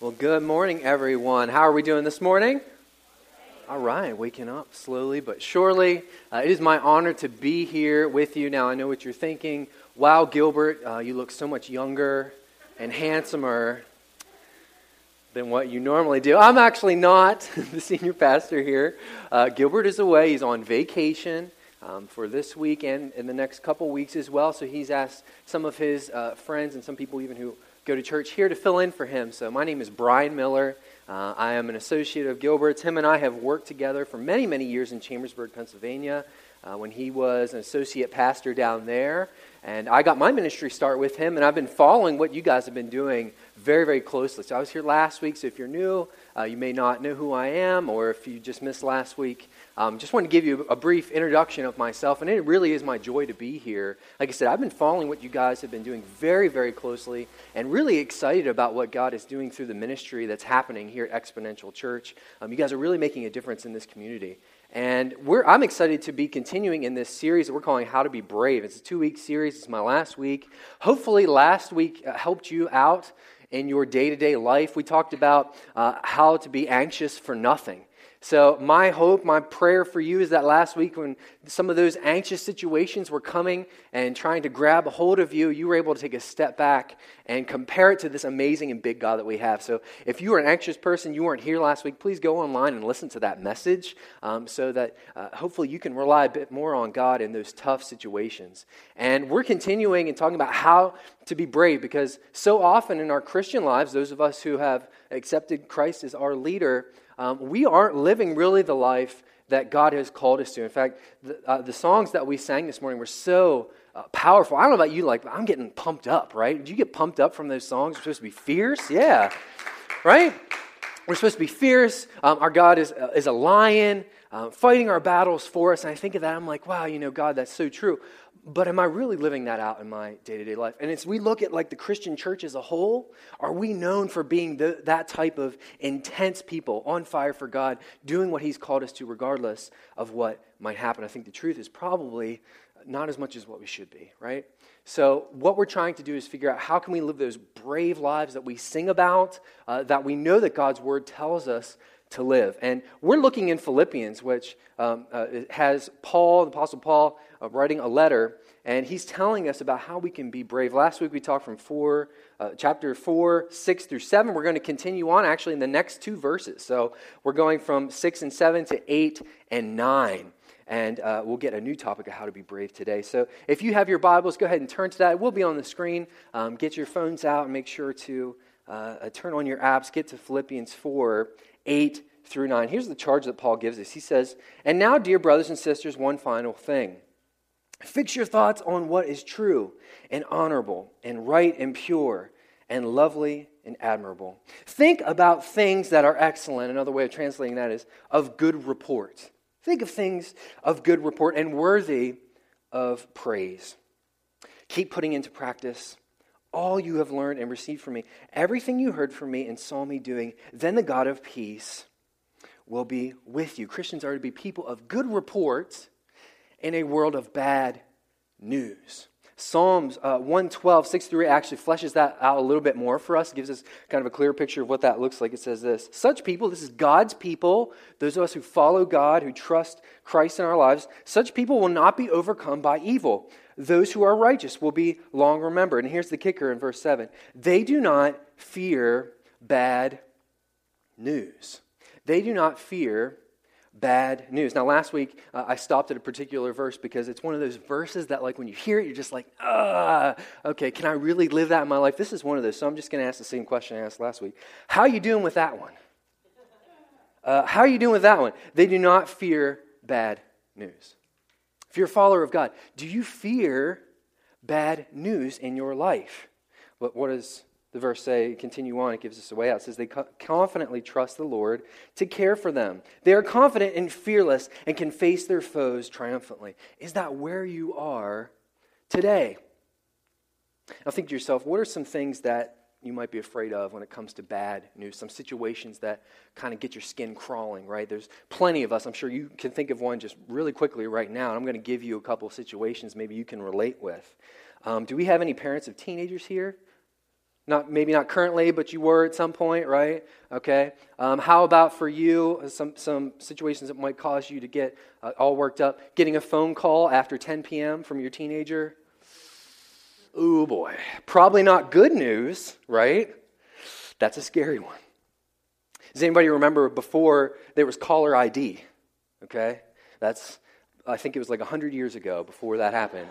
Well, good morning, everyone. How are we doing this morning? All right, waking up slowly but surely. Uh, it is my honor to be here with you. Now, I know what you're thinking. Wow, Gilbert, uh, you look so much younger and handsomer than what you normally do. I'm actually not the senior pastor here. Uh, Gilbert is away, he's on vacation. Um, for this week and in the next couple weeks as well. So he's asked some of his uh, friends and some people even who go to church here to fill in for him. So, my name is Brian Miller. Uh, I am an associate of Gilbert's. Him and I have worked together for many, many years in Chambersburg, Pennsylvania, uh, when he was an associate pastor down there. And I got my ministry start with him, and I've been following what you guys have been doing very, very closely. So, I was here last week, so if you're new, uh, you may not know who I am, or if you just missed last week, um, just want to give you a brief introduction of myself, and it really is my joy to be here. Like I said, I've been following what you guys have been doing very, very closely, and really excited about what God is doing through the ministry that's happening here at Exponential Church. Um, you guys are really making a difference in this community. And I'm excited to be continuing in this series that we're calling How to Be Brave. It's a two week series, it's my last week. Hopefully, last week uh, helped you out in your day to day life. We talked about uh, how to be anxious for nothing. So, my hope, my prayer for you is that last week, when some of those anxious situations were coming and trying to grab a hold of you, you were able to take a step back and compare it to this amazing and big God that we have. So, if you are an anxious person, you weren't here last week, please go online and listen to that message um, so that uh, hopefully you can rely a bit more on God in those tough situations. And we're continuing and talking about how to be brave because so often in our Christian lives, those of us who have accepted Christ as our leader, um, we aren't living really the life that God has called us to. In fact, the, uh, the songs that we sang this morning were so uh, powerful. I don't know about you, like, I'm getting pumped up, right? Did you get pumped up from those songs? We're supposed to be fierce? Yeah. Right? We're supposed to be fierce. Um, our God is, uh, is a lion. Uh, fighting our battles for us. And I think of that, I'm like, wow, you know, God, that's so true but am I really living that out in my day to day life? And as we look at like the Christian church as a whole, are we known for being the, that type of intense people on fire for God, doing what He's called us to, regardless of what might happen? I think the truth is probably not as much as what we should be, right? So, what we're trying to do is figure out how can we live those brave lives that we sing about, uh, that we know that God's Word tells us to live. And we're looking in Philippians, which um, uh, has Paul, the Apostle Paul, uh, writing a letter, and he's telling us about how we can be brave. Last week we talked from four, uh, chapter 4, 6 through 7. We're going to continue on actually in the next two verses. So we're going from 6 and 7 to 8 and 9 and uh, we'll get a new topic of how to be brave today. So if you have your Bibles, go ahead and turn to that. It will be on the screen. Um, get your phones out and make sure to uh, turn on your apps. Get to Philippians 4 8 through 9. Here's the charge that Paul gives us. He says, And now, dear brothers and sisters, one final thing. Fix your thoughts on what is true and honorable and right and pure and lovely and admirable. Think about things that are excellent. Another way of translating that is of good report. Think of things of good report and worthy of praise. Keep putting into practice all you have learned and received from me, everything you heard from me and saw me doing. Then the God of peace will be with you. Christians are to be people of good report in a world of bad news. Psalms uh, 112, 6 through 8 actually fleshes that out a little bit more for us. Gives us kind of a clear picture of what that looks like. It says this Such people, this is God's people, those of us who follow God, who trust Christ in our lives, such people will not be overcome by evil. Those who are righteous will be long remembered. And here's the kicker in verse 7 they do not fear bad news. They do not fear bad news. Now, last week uh, I stopped at a particular verse because it's one of those verses that, like, when you hear it, you're just like, ah, okay, can I really live that in my life? This is one of those. So I'm just going to ask the same question I asked last week. How are you doing with that one? Uh, how are you doing with that one? They do not fear bad news. If you're a follower of God, do you fear bad news in your life? What, what is the verse say, continue on, it gives us a way out. It says, They confidently trust the Lord to care for them. They are confident and fearless and can face their foes triumphantly. Is that where you are today? Now think to yourself, what are some things that you might be afraid of when it comes to bad news? Some situations that kind of get your skin crawling, right? There's plenty of us. I'm sure you can think of one just really quickly right now. And I'm going to give you a couple of situations maybe you can relate with. Um, do we have any parents of teenagers here? Not, maybe not currently, but you were at some point, right? Okay. Um, how about for you, some, some situations that might cause you to get uh, all worked up? Getting a phone call after 10 p.m. from your teenager? Oh boy. Probably not good news, right? That's a scary one. Does anybody remember before there was caller ID? Okay. That's, I think it was like 100 years ago before that happened.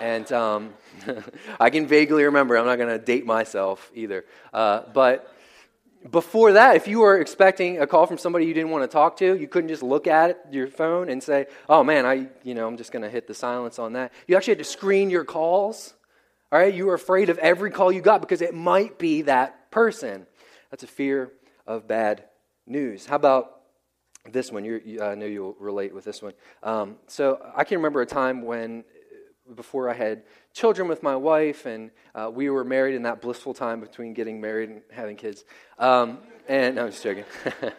And um, I can vaguely remember, I'm not going to date myself either. Uh, but before that, if you were expecting a call from somebody you didn't want to talk to, you couldn't just look at it, your phone and say, "Oh man, I, you know, I'm just going to hit the silence on that." You actually had to screen your calls. All right, you were afraid of every call you got because it might be that person. That's a fear of bad news. How about this one? You, I know you'll relate with this one. Um, so I can remember a time when before I had children with my wife, and uh, we were married in that blissful time between getting married and having kids. Um, and no, I'm just joking.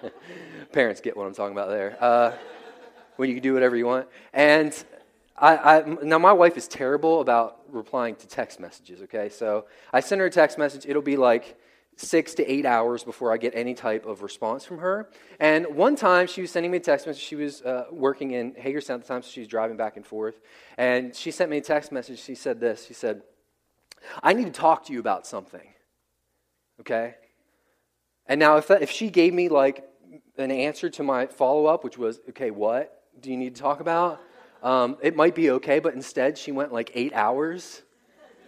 Parents get what I'm talking about there. Uh, when you can do whatever you want. And I, I, now my wife is terrible about replying to text messages. Okay, so I send her a text message. It'll be like six to eight hours before I get any type of response from her. And one time she was sending me a text message. She was uh, working in Hagerstown at the time, so she was driving back and forth. And she sent me a text message. She said this She said, I need to talk to you about something. Okay? And now, if, that, if she gave me like an answer to my follow up, which was, okay, what do you need to talk about? Um, it might be okay, but instead she went like eight hours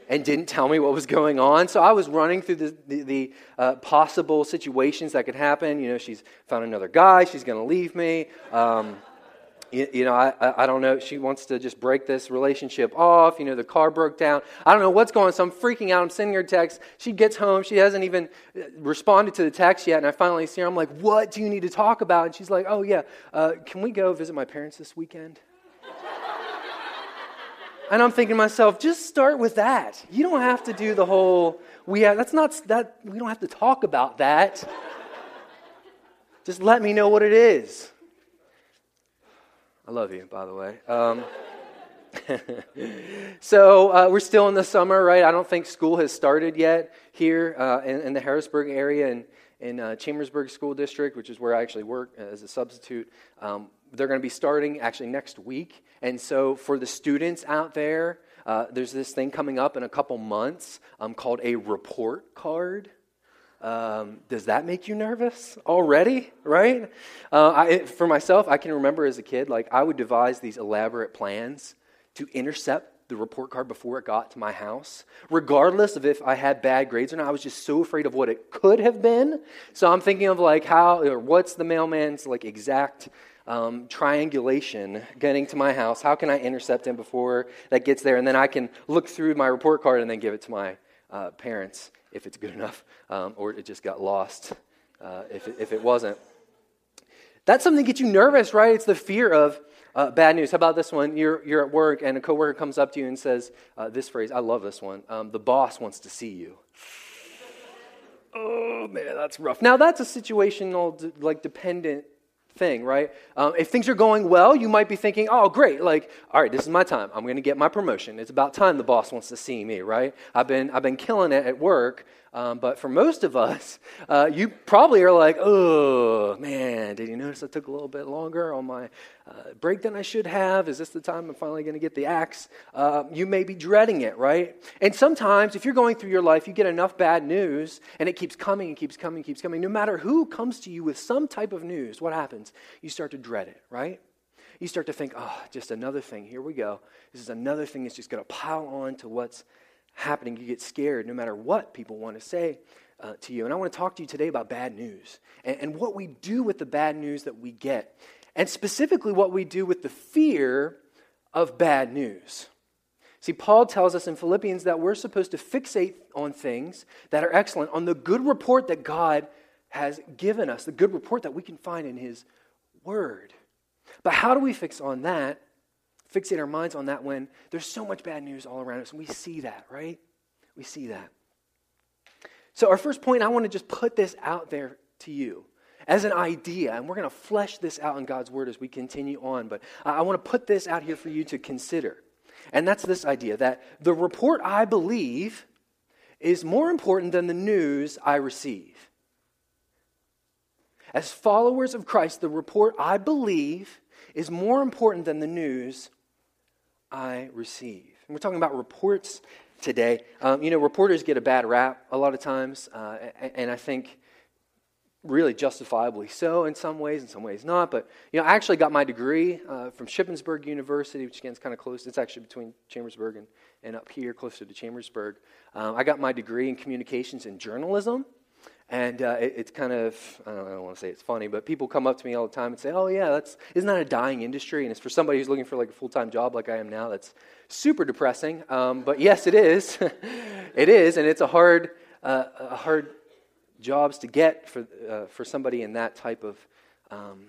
and didn't tell me what was going on. So I was running through the, the, the uh, possible situations that could happen. You know, she's found another guy, she's going to leave me. Um, you, you, know, I, I don't know. She wants to just break this relationship off. You know, the car broke down. I don't know what's going on. So I'm freaking out. I'm sending her a text. She gets home. She hasn't even uh, responded to the text yet. And I finally see her. I'm like, what do you need to talk about? And she's like, oh, yeah, uh, can we go visit my parents this weekend? And I'm thinking to myself, just start with that. You don't have to do the whole, we have, that's not, that, we don't have to talk about that. just let me know what it is. I love you, by the way. Um, so uh, we're still in the summer, right? I don't think school has started yet here uh, in, in, the Harrisburg area and in uh, Chambersburg School District, which is where I actually work as a substitute. Um, they're going to be starting actually next week. And so, for the students out there, uh, there's this thing coming up in a couple months um, called a report card. Um, does that make you nervous already? Right? Uh, I, for myself, I can remember as a kid, like I would devise these elaborate plans to intercept the report card before it got to my house, regardless of if I had bad grades or not. I was just so afraid of what it could have been. So I'm thinking of like how, or what's the mailman's like exact um, triangulation getting to my house. How can I intercept him before that gets there? And then I can look through my report card and then give it to my uh, parents if it's good enough, um, or it just got lost uh, if, it, if it wasn't. That's something that gets you nervous, right? It's the fear of uh, bad news. How about this one? You're, you're at work and a coworker comes up to you and says uh, this phrase. I love this one. Um, the boss wants to see you. Oh man, that's rough. Now that's a situational, like dependent thing, right? Um, if things are going well, you might be thinking, oh, great, like, all right, this is my time. I'm going to get my promotion. It's about time the boss wants to see me, right? I've been, I've been killing it at work. Um, but for most of us, uh, you probably are like, oh, man, did you notice I took a little bit longer on my uh, break than I should have? Is this the time I'm finally going to get the axe? Uh, you may be dreading it, right? And sometimes, if you're going through your life, you get enough bad news, and it keeps coming and keeps coming and keeps coming. No matter who comes to you with some type of news, what happens? You start to dread it, right? You start to think, oh, just another thing. Here we go. This is another thing that's just going to pile on to what's happening, you get scared no matter what people want to say uh, to you. And I want to talk to you today about bad news and, and what we do with the bad news that we get, and specifically what we do with the fear of bad news. See, Paul tells us in Philippians that we're supposed to fixate on things that are excellent, on the good report that God has given us, the good report that we can find in His Word. But how do we fix on that fixate our minds on that when there's so much bad news all around us. And we see that, right? We see that. So, our first point, I want to just put this out there to you as an idea, and we're going to flesh this out in God's Word as we continue on. But I want to put this out here for you to consider. And that's this idea that the report I believe is more important than the news I receive. As followers of Christ, the report I believe is more important than the news I receive. And we're talking about reports today. Um, you know, reporters get a bad rap a lot of times, uh, and I think really justifiably so in some ways, in some ways not. But, you know, I actually got my degree uh, from Shippensburg University, which again is kind of close. It's actually between Chambersburg and, and up here, closer to Chambersburg. Um, I got my degree in communications and journalism. And uh, it, it's kind of, I don't, don't, want to say it's funny, but people come up to me all the time and say, oh, yeah, that's, isn't that a dying industry? And it's for somebody who's looking for like a full time job like I am now. That's super depressing. Um, but yes, it is. it is. And it's a hard, uh, a hard jobs to get for, uh, for somebody in that type of, um,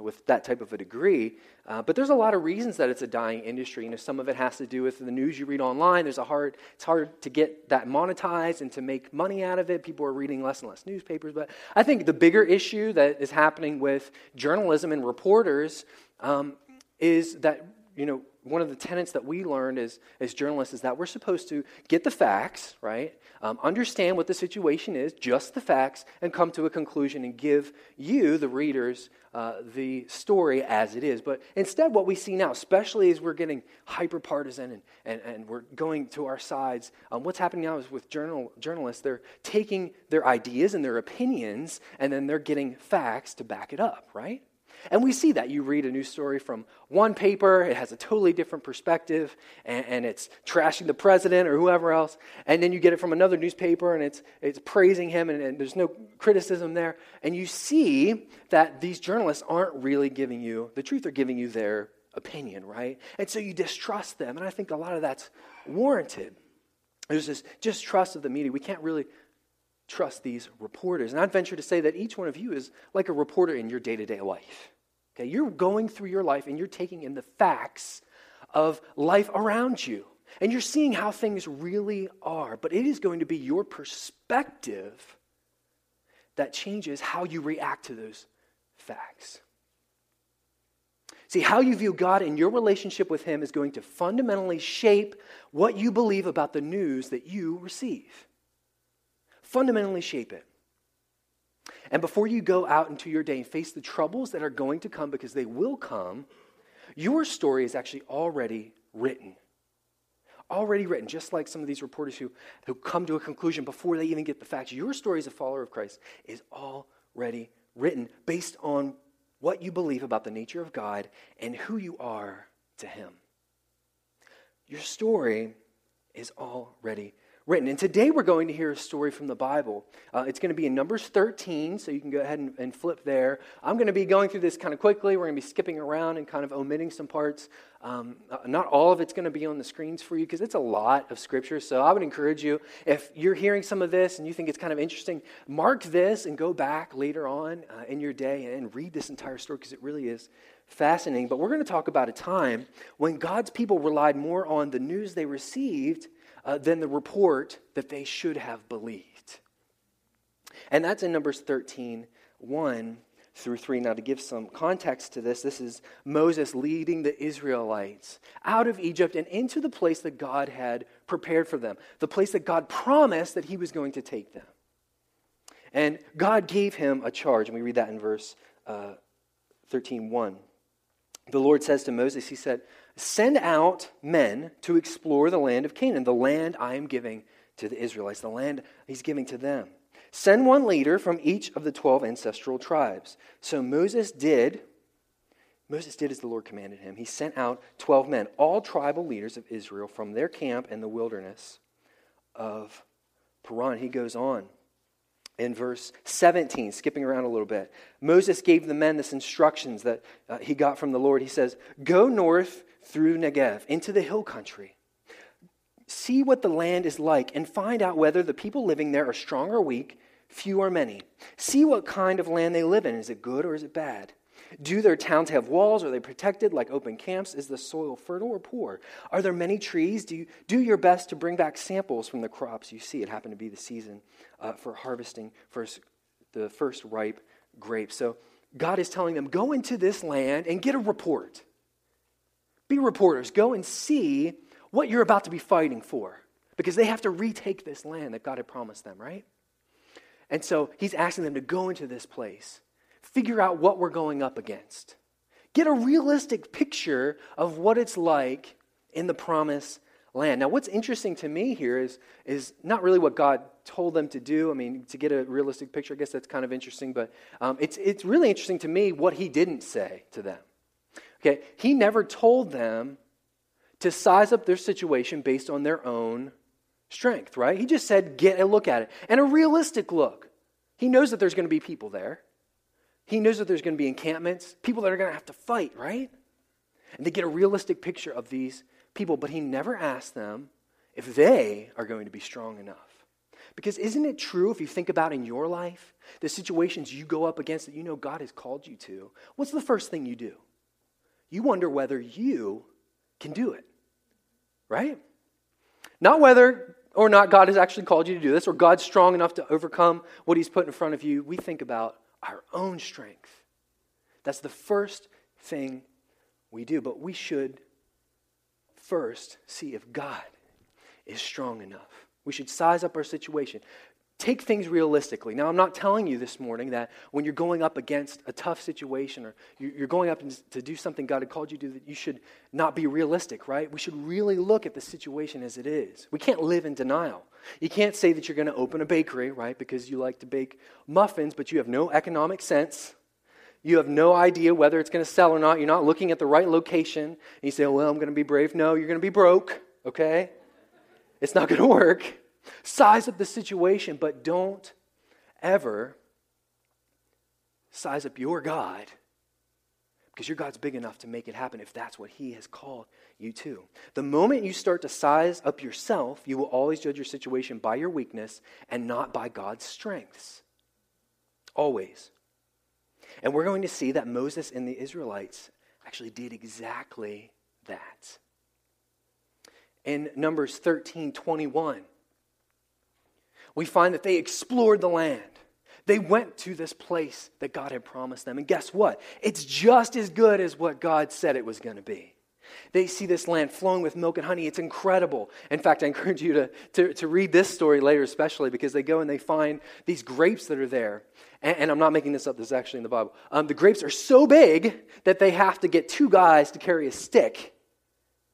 with that type of a degree. Uh, but there's a lot of reasons that it's a dying industry. You know, some of it has to do with the news you read online. There's a hard, it's hard to get that monetized and to make money out of it. People are reading less and less newspapers. But I think the bigger issue that is happening with journalism and reporters um, is that, you know, one of the tenets that we learned as, as journalists is that we're supposed to get the facts, right? Um, understand what the situation is, just the facts, and come to a conclusion and give you, the readers, uh, the story as it is. But instead, what we see now, especially as we're getting hyper partisan and, and, and we're going to our sides, um, what's happening now is with journal, journalists, they're taking their ideas and their opinions, and then they're getting facts to back it up, right? And we see that. You read a news story from one paper, it has a totally different perspective, and, and, it's trashing the president or whoever else. And then you get it from another newspaper, and it's, it's praising him, and, and there's no criticism there. And you see that these journalists aren't really giving you the truth, they're giving you their opinion, right? And so you distrust them. And I think a lot of that's warranted. There's this distrust of the media. We can't really trust these reporters. And I'd venture to say that each one of you is like a reporter in your day to day life. Okay, you're going through your life and you're taking in the facts of life around you. And you're seeing how things really are. But it is going to be your perspective that changes how you react to those facts. See, how you view God and your relationship with Him is going to fundamentally shape what you believe about the news that you receive fundamentally shape it. And before you go out into your day and face the troubles that are going to come, because they will come, your story is actually already written. Already written, just like some of these reporters who, who come to a conclusion before they even get the facts. Your story as a follower of Christ is already written based on what you believe about the nature of God and who you are to Him. Your story is already written. And today we're going to hear a story from the Bible. Uh, it's going to be in Numbers 13, so you can go ahead and, and, flip there. I'm going to be going through this kind of quickly. We're going to be skipping around and kind of omitting some parts. Um, uh, not all of it's going to be on the screens for you because it's a lot of scripture. So I would encourage you, if you're hearing some of this and you think it's kind of interesting, mark this and go back later on uh, in your day and read this entire story because it really is fascinating. But we're going to talk about a time when God's people relied more on the news they received uh, than the report that they should have believed. And that's in Numbers 13, 1 through 3. Now, to give some context to this, this is Moses leading the Israelites out of Egypt and into the place that God had prepared for them, the place that God promised that he was going to take them. And God gave him a charge, and we read that in verse uh, 13, 1. The Lord says to Moses, He said, Send out men to explore the land of Canaan, the land I am giving to the Israelites, the land he's giving to them. Send one leader from each of the 12 ancestral tribes. So Moses did. Moses did as the Lord commanded him. He sent out 12 men, all tribal leaders of Israel, from their camp in the wilderness of Paran. He goes on in verse 17, skipping around a little bit. Moses gave the men this instructions that uh, he got from the Lord. He says, Go north through Negev into the hill country. See what the land is like and find out whether the people living there are strong or weak, few or many. See what kind of land they live in. Is it good or is it bad? Do their towns have walls? Are they protected like open camps? Is the soil fertile or poor? Are there many trees? Do, you, do your best to bring back samples from the crops you see. It happened to be the season uh, for harvesting first, the first ripe grapes. So God is telling them, go into this land and get a report. Be reporters. Go and see what you're about to be fighting for. because they have to retake this land that God had promised them, right? And so he's asking them to go into this place, figure out what we're going up against, get a realistic picture of what it's like in the promised land. Now, what's interesting to me here is, is not really what God told them to do. I mean, to get a realistic picture, I guess that's kind of interesting, but um, it's, it's really interesting to me what he didn't say to them. Okay, he never told them to size up their situation based on their own strength, right? He just said, get a look at it. And a realistic look. He knows that there's going to be people there. He knows that there's going to be encampments, people that are going to have to fight, right? And they get a realistic picture of these people, but he never asks them if they are going to be strong enough. Because isn't it true if you think about in your life, the situations you go up against that you know God has called you to, what's the first thing you do? You wonder whether you can do it, right? Not whether or not God has actually called you to do this, or God's strong enough to overcome what He's put in front of you. We think about our own strength. That's the first thing we do. But we should first see if God is strong enough. We should size up our situation. Take things realistically. Now, I'm not telling you this morning that when you're going up against a tough situation or you're going up to do something God had called you to do, that you should not be realistic, right? We should really look at the situation as it is. We can't live in denial. You can't say that you're going to open a bakery, right, because you like to bake muffins, but you have no economic sense. You have no idea whether it's going to sell or not. You're not looking at the right location. And you say, oh, well, I'm going to be brave. No, you're going to be broke, okay? It's not going to work. Size up the situation, but don't ever size up your God because your God's big enough to make it happen if that's what He has called you to. The moment you start to size up yourself, you will always judge your situation by your weakness and not by God's strengths. Always. And we're going to see that Moses and the Israelites actually did exactly that. In Numbers 13 21, we find that they explored the land. They went to this place that God had promised them. And guess what? It's just as good as what God said it was going to be. They see this land flowing with milk and honey. It's incredible. In fact, I encourage you to, to, to read this story later, especially because they go and they find these grapes that are there. And, and I'm not making this up, this is actually in the Bible. Um, the grapes are so big that they have to get two guys to carry a stick,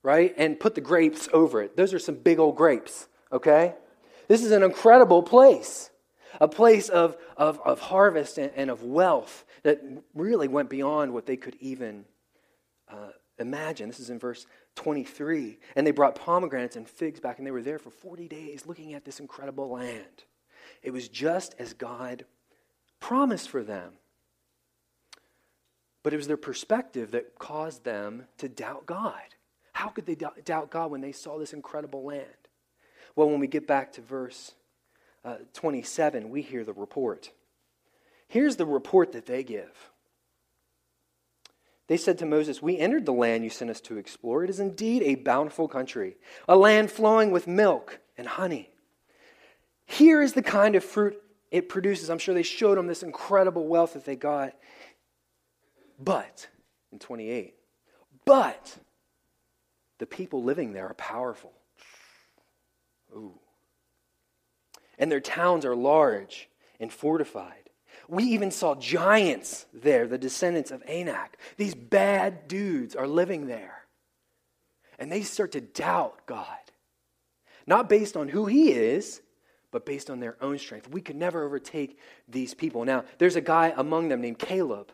right, and put the grapes over it. Those are some big old grapes, okay? This is an incredible place, a place of, of, of harvest and, and of wealth that really went beyond what they could even uh, imagine. This is in verse 23. And they brought pomegranates and figs back, and they were there for 40 days looking at this incredible land. It was just as God promised for them. But it was their perspective that caused them to doubt God. How could they doubt God when they saw this incredible land? Well, when we get back to verse uh, 27, we hear the report. Here's the report that they give. They said to Moses, We entered the land you sent us to explore. It is indeed a bountiful country, a land flowing with milk and honey. Here is the kind of fruit it produces. I'm sure they showed them this incredible wealth that they got. But, in 28, but the people living there are powerful. Ooh. And their towns are large and fortified. We even saw giants there, the descendants of Anak. These bad dudes are living there. And they start to doubt God. Not based on who he is, but based on their own strength. We could never overtake these people. Now, there's a guy among them named Caleb.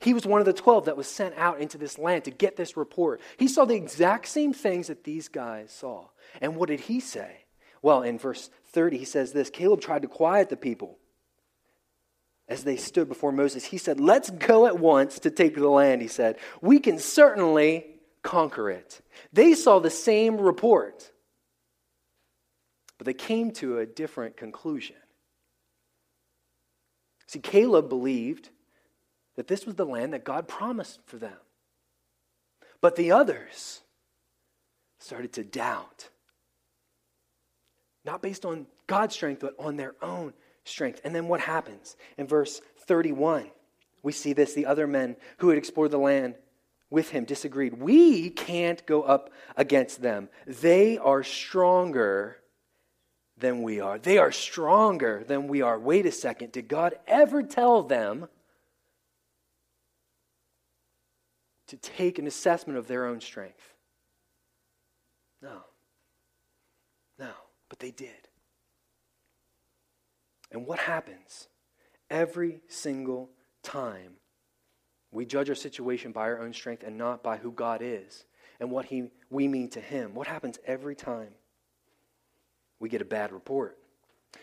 He was one of the 12 that was sent out into this land to get this report. He saw the exact same things that these guys saw. And what did he say? Well, in verse 30, he says this Caleb tried to quiet the people as they stood before Moses. He said, Let's go at once to take the land, he said. We can certainly conquer it. They saw the same report, but they came to a different conclusion. See, Caleb believed that this was the land that God promised for them. But the others started to doubt not based on God's strength, but on their own strength. And then what happens? In verse 31, we see this the other men who had explored the land with him disagreed. We can't go up against them, they are stronger than we are. They are stronger than we are. Wait a second. Did God ever tell them to take an assessment of their own strength? No. But they did. And what happens every single time we judge our situation by our own strength and not by who God is and what he, we mean to Him? What happens every time? We get a bad report.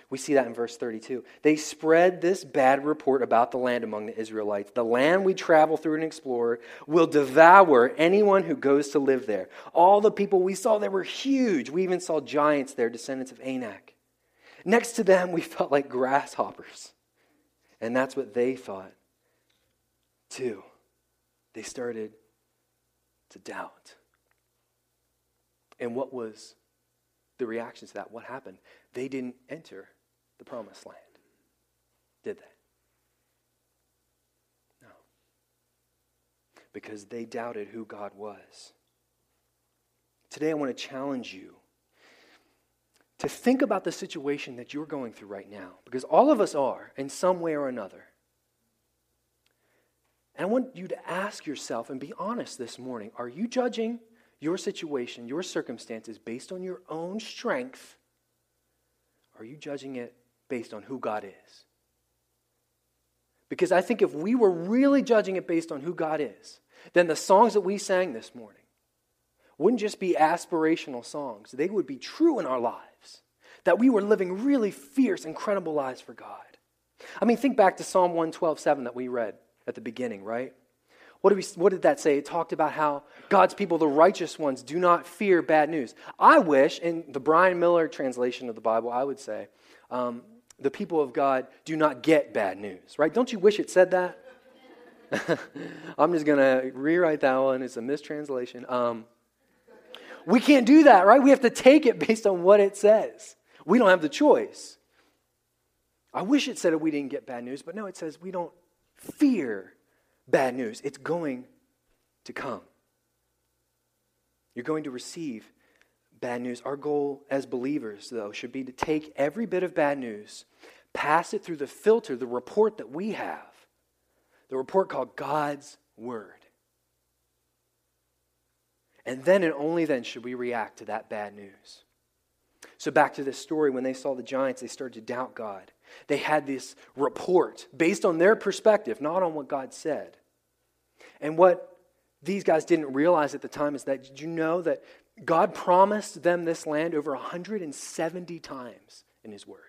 We see that in verse 32. They spread this bad report about the land among the Israelites. The land we travel through and explore will devour anyone who goes to live there. All the people we saw there were huge. We even saw giants there, descendants of Anak. Next to them, we felt like grasshoppers. And that's what they thought, too. They started to doubt. And what was the reaction to that? What happened? They didn't enter the promised land, did they? No. Because they doubted who God was. Today, I want to challenge you to think about the situation that you're going through right now, because all of us are in some way or another. And I want you to ask yourself and be honest this morning are you judging your situation, your circumstances based on your own strength? Are you judging it based on who God is? Because I think if we were really judging it based on who God is, then the songs that we sang this morning wouldn't just be aspirational songs, they would be true in our lives that we were living really fierce, incredible lives for God. I mean, think back to Psalm 112, 7 that we read at the beginning, right? What did, we, what did that say? It talked about how God's people, the righteous ones, do not fear bad news. I wish, in the Brian Miller translation of the Bible, I would say, um, the people of God do not get bad news, right? Don't you wish it said that? I'm just going to rewrite that one. It's a mistranslation. Um, we can't do that, right? We have to take it based on what it says. We don't have the choice. I wish it said that we didn't get bad news, but no, it says we don't fear bad news. It's going to come. You're going to receive bad news. Our goal as believers, though, should be to take every bit of bad news, pass it through the filter, the report that we have, the report called God's Word. And then and only then should we react to that bad news. So, back to this story, when they saw the giants, they started to doubt God. They had this report based on their perspective, not on what God said. And what these guys didn't realize at the time is that did you know that God promised them this land over 170 times in His Word?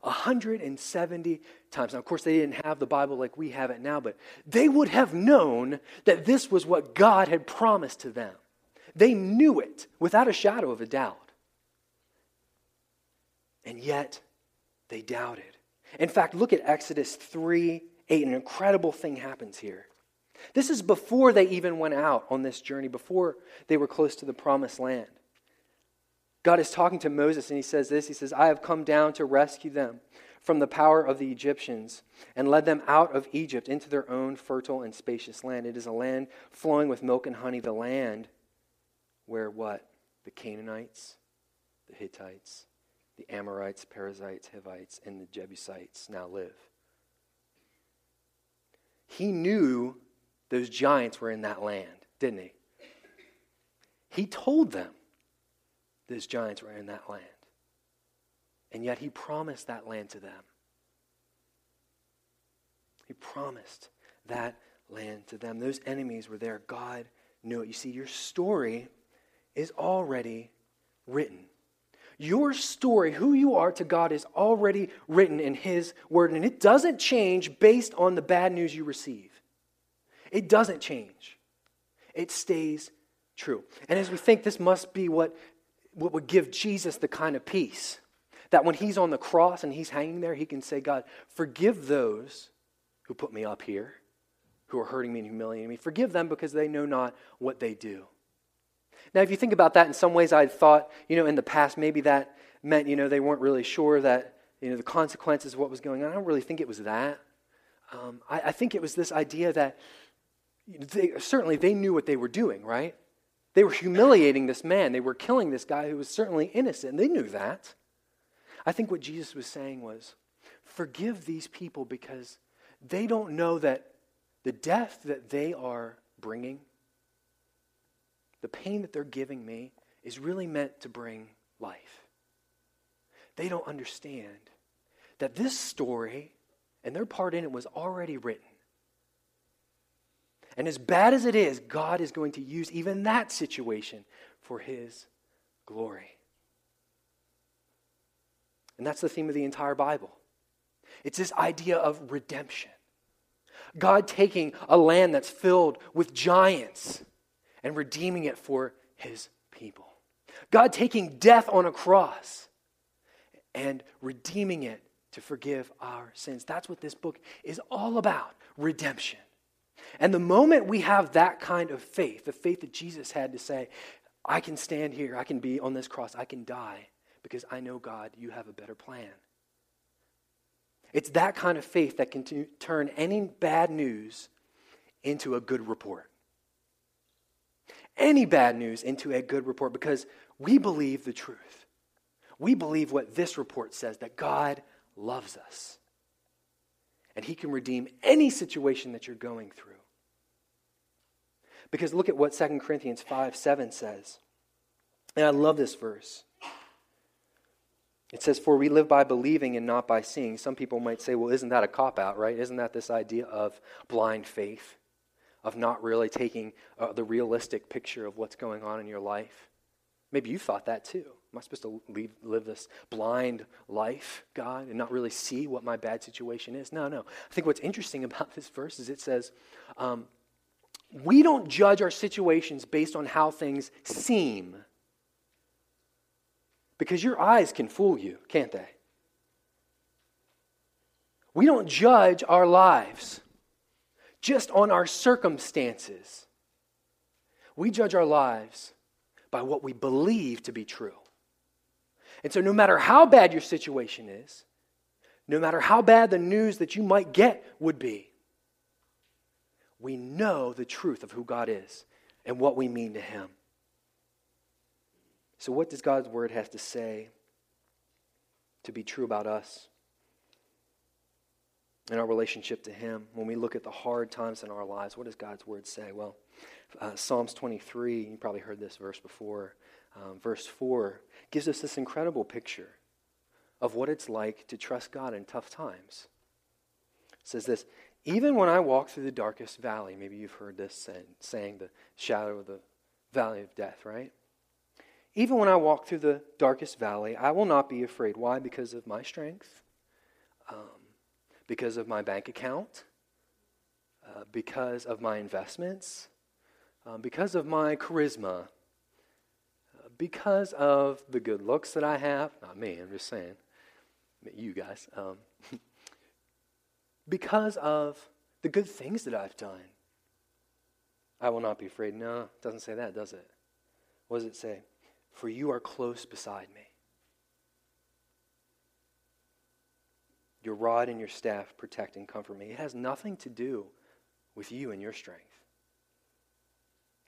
170 times. Now, of course, they didn't have the Bible like we have it now, but they would have known that this was what God had promised to them. They knew it without a shadow of a doubt. And yet, they doubted. In fact, look at Exodus 3 8. An incredible thing happens here. This is before they even went out on this journey, before they were close to the promised land. God is talking to Moses, and he says this He says, I have come down to rescue them from the power of the Egyptians and led them out of Egypt into their own fertile and spacious land. It is a land flowing with milk and honey, the land where what? The Canaanites, the Hittites, the Amorites, Perizzites, Hivites, and the Jebusites now live. He knew those giants were in that land, didn't he? He told them those giants were in that land. And yet he promised that land to them. He promised that land to them. Those enemies were there. God knew it. You see, your story is already written. Your story, who you are to God, is already written in His Word, and it doesn't change based on the bad news you receive. It doesn't change, it stays true. And as we think, this must be what, what would give Jesus the kind of peace that when He's on the cross and He's hanging there, He can say, God, forgive those who put me up here, who are hurting me and humiliating me. Forgive them because they know not what they do. Now, if you think about that, in some ways I thought, you know, in the past, maybe that meant, you know, they weren't really sure that, you know, the consequences of what was going on. I don't really think it was that. Um, I, I, think it was this idea that they, certainly they knew what they were doing, right? They were humiliating this man. They were killing this guy who was certainly innocent. They knew that. I think what Jesus was saying was forgive these people because they don't know that the death that they are bringing, the pain that they're giving me, is really meant to bring life. They don't understand that this story and their part in it was already written. And as bad as it is, God is going to use even that situation for His glory. And that's the theme of the entire Bible. It's this idea of redemption. God taking a land that's filled with giants and redeeming it for his people. God taking death on a cross and redeeming it to forgive our sins. That's what this book is all about redemption. And the moment we have that kind of faith, the faith that Jesus had to say, I can stand here, I can be on this cross, I can die because I know, God, you have a better plan. It's that kind of faith that can t- turn any bad news into a good report. Any bad news into a good report because we believe the truth. We believe what this report says that God loves us. And He can redeem any situation that you're going through. Because look at what 2 Corinthians 5 7 says. And I love this verse. It says, For we live by believing and not by seeing. Some people might say, Well, isn't that a cop out, right? Isn't that this idea of blind faith, of not really taking uh, the realistic picture of what's going on in your life? Maybe you thought that too. Am I supposed to leave, live this blind life, God, and not really see what my bad situation is? No, no. I think what's interesting about this verse is it says, um, we don't judge our situations based on how things seem. Because your eyes can fool you, can't they? We don't judge our lives just on our circumstances. We judge our lives by what we believe to be true. And so, no matter how bad your situation is, no matter how bad the news that you might get would be, we know the truth of who God is and what we mean to Him. So, what does God's word have to say to be true about us and our relationship to Him? When we look at the hard times in our lives, what does God's word say? Well, uh, Psalms 23, you probably heard this verse before. Um, verse 4 gives us this incredible picture of what it's like to trust God in tough times. It says this Even when I walk through the darkest valley, maybe you've heard this saying, saying the shadow of the valley of death, right? Even when I walk through the darkest valley, I will not be afraid. Why? Because of my strength, um, because of my bank account, uh, because of my investments, um, because of my charisma, uh, because of the good looks that I have. Not me, I'm just saying. You guys. Um, because of the good things that I've done. I will not be afraid. No, it doesn't say that, does it? What does it say? for you are close beside me. Your rod and your staff protect and comfort me. It has nothing to do with you and your strength.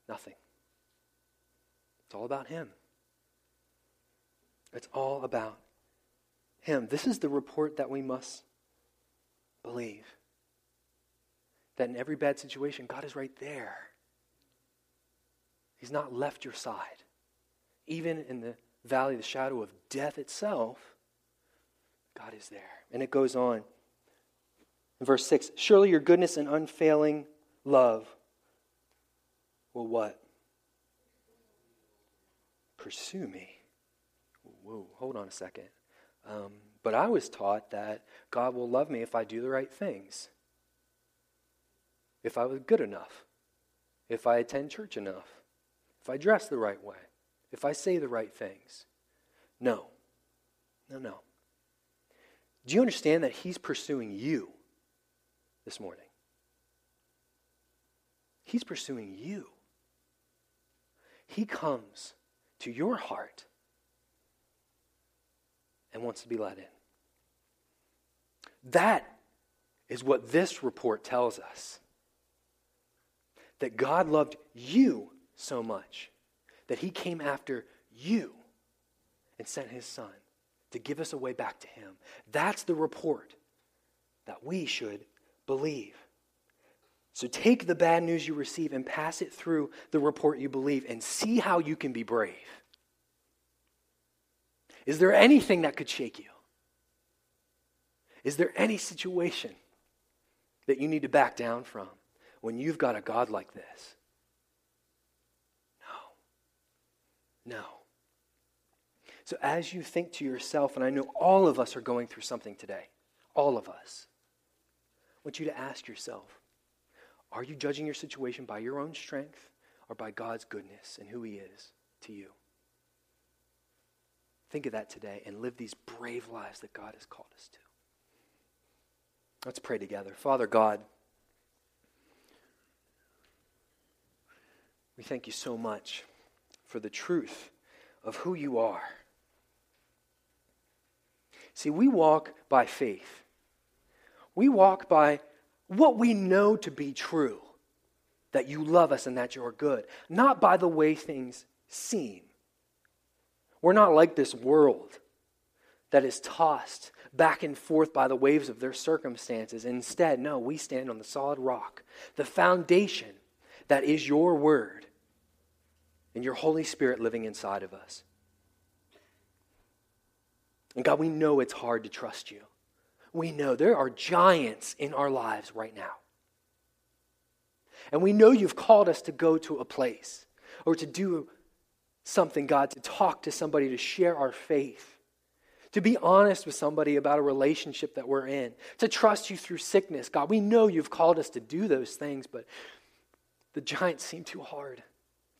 Nothing. It's all about Him. It's all about Him. This is the report that we must believe. That in every bad situation, God is right there. He's not left your side even in the valley the shadow of death itself, God is there. And it goes on. In verse 6 Surely your goodness and unfailing love will what? Pursue me. Whoa, hold on a second. Um, but I was taught that God will love me if I do the right things, if I was good enough, if I attend church enough, if I dress the right way if I say the right things. No. No, no. Do you understand that He's pursuing you this morning? He's pursuing you. He comes to your heart and wants to be let in. That is what this report tells us. That God loved you so much that he came after you and sent his son to give us a way back to Him. That's the report that we should believe. So take the bad news you receive and pass it through the report you believe and see how you can be brave. Is there anything that could shake you? Is there any situation that you need to back down from when you've got a God like this? No. No. So as you think to yourself, and I know all of us are going through something today, all of us, I want you to ask yourself are you judging your situation by your own strength or by God's goodness and who He is to you? Think of that today and live these brave lives that God has called us to. Let's pray together. Father God, we thank you so much for the truth of who you are. See, we walk by faith. We walk by what we know to be true that you love us and that you're good, not by the way things seem. We're not like this world that is tossed back and forth by the waves of their circumstances. Instead, no, we stand on the solid rock, the foundation that is your word and your Holy Spirit living inside of us. And God, we know it's hard to trust you we know there are giants in our lives right now. And we know you've called us to go to a place or to do something, God, to talk to somebody, to share our faith, to be honest with somebody about a relationship that we're in, to trust you through sickness. God, we know you've called us to do those things, but the giants seem too hard,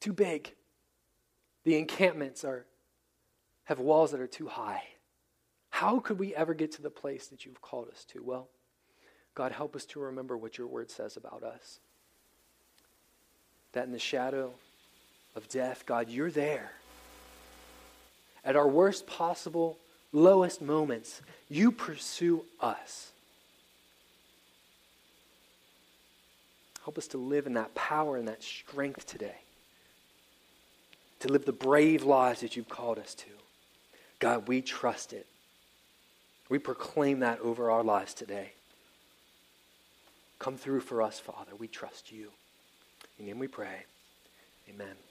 too big. The encampments are, have walls that are too high. How could we ever get to the place that you've called us to? Well, God, help us to remember what your word says about us. That in the shadow of death, God, you're there. At our worst possible, lowest moments, you pursue us. Help us to live in that power and that strength today. To live the brave lives that you've called us to. God, we trust it. We proclaim that over our lives today. Come through for us, Father. We trust you. In name we pray. Amen.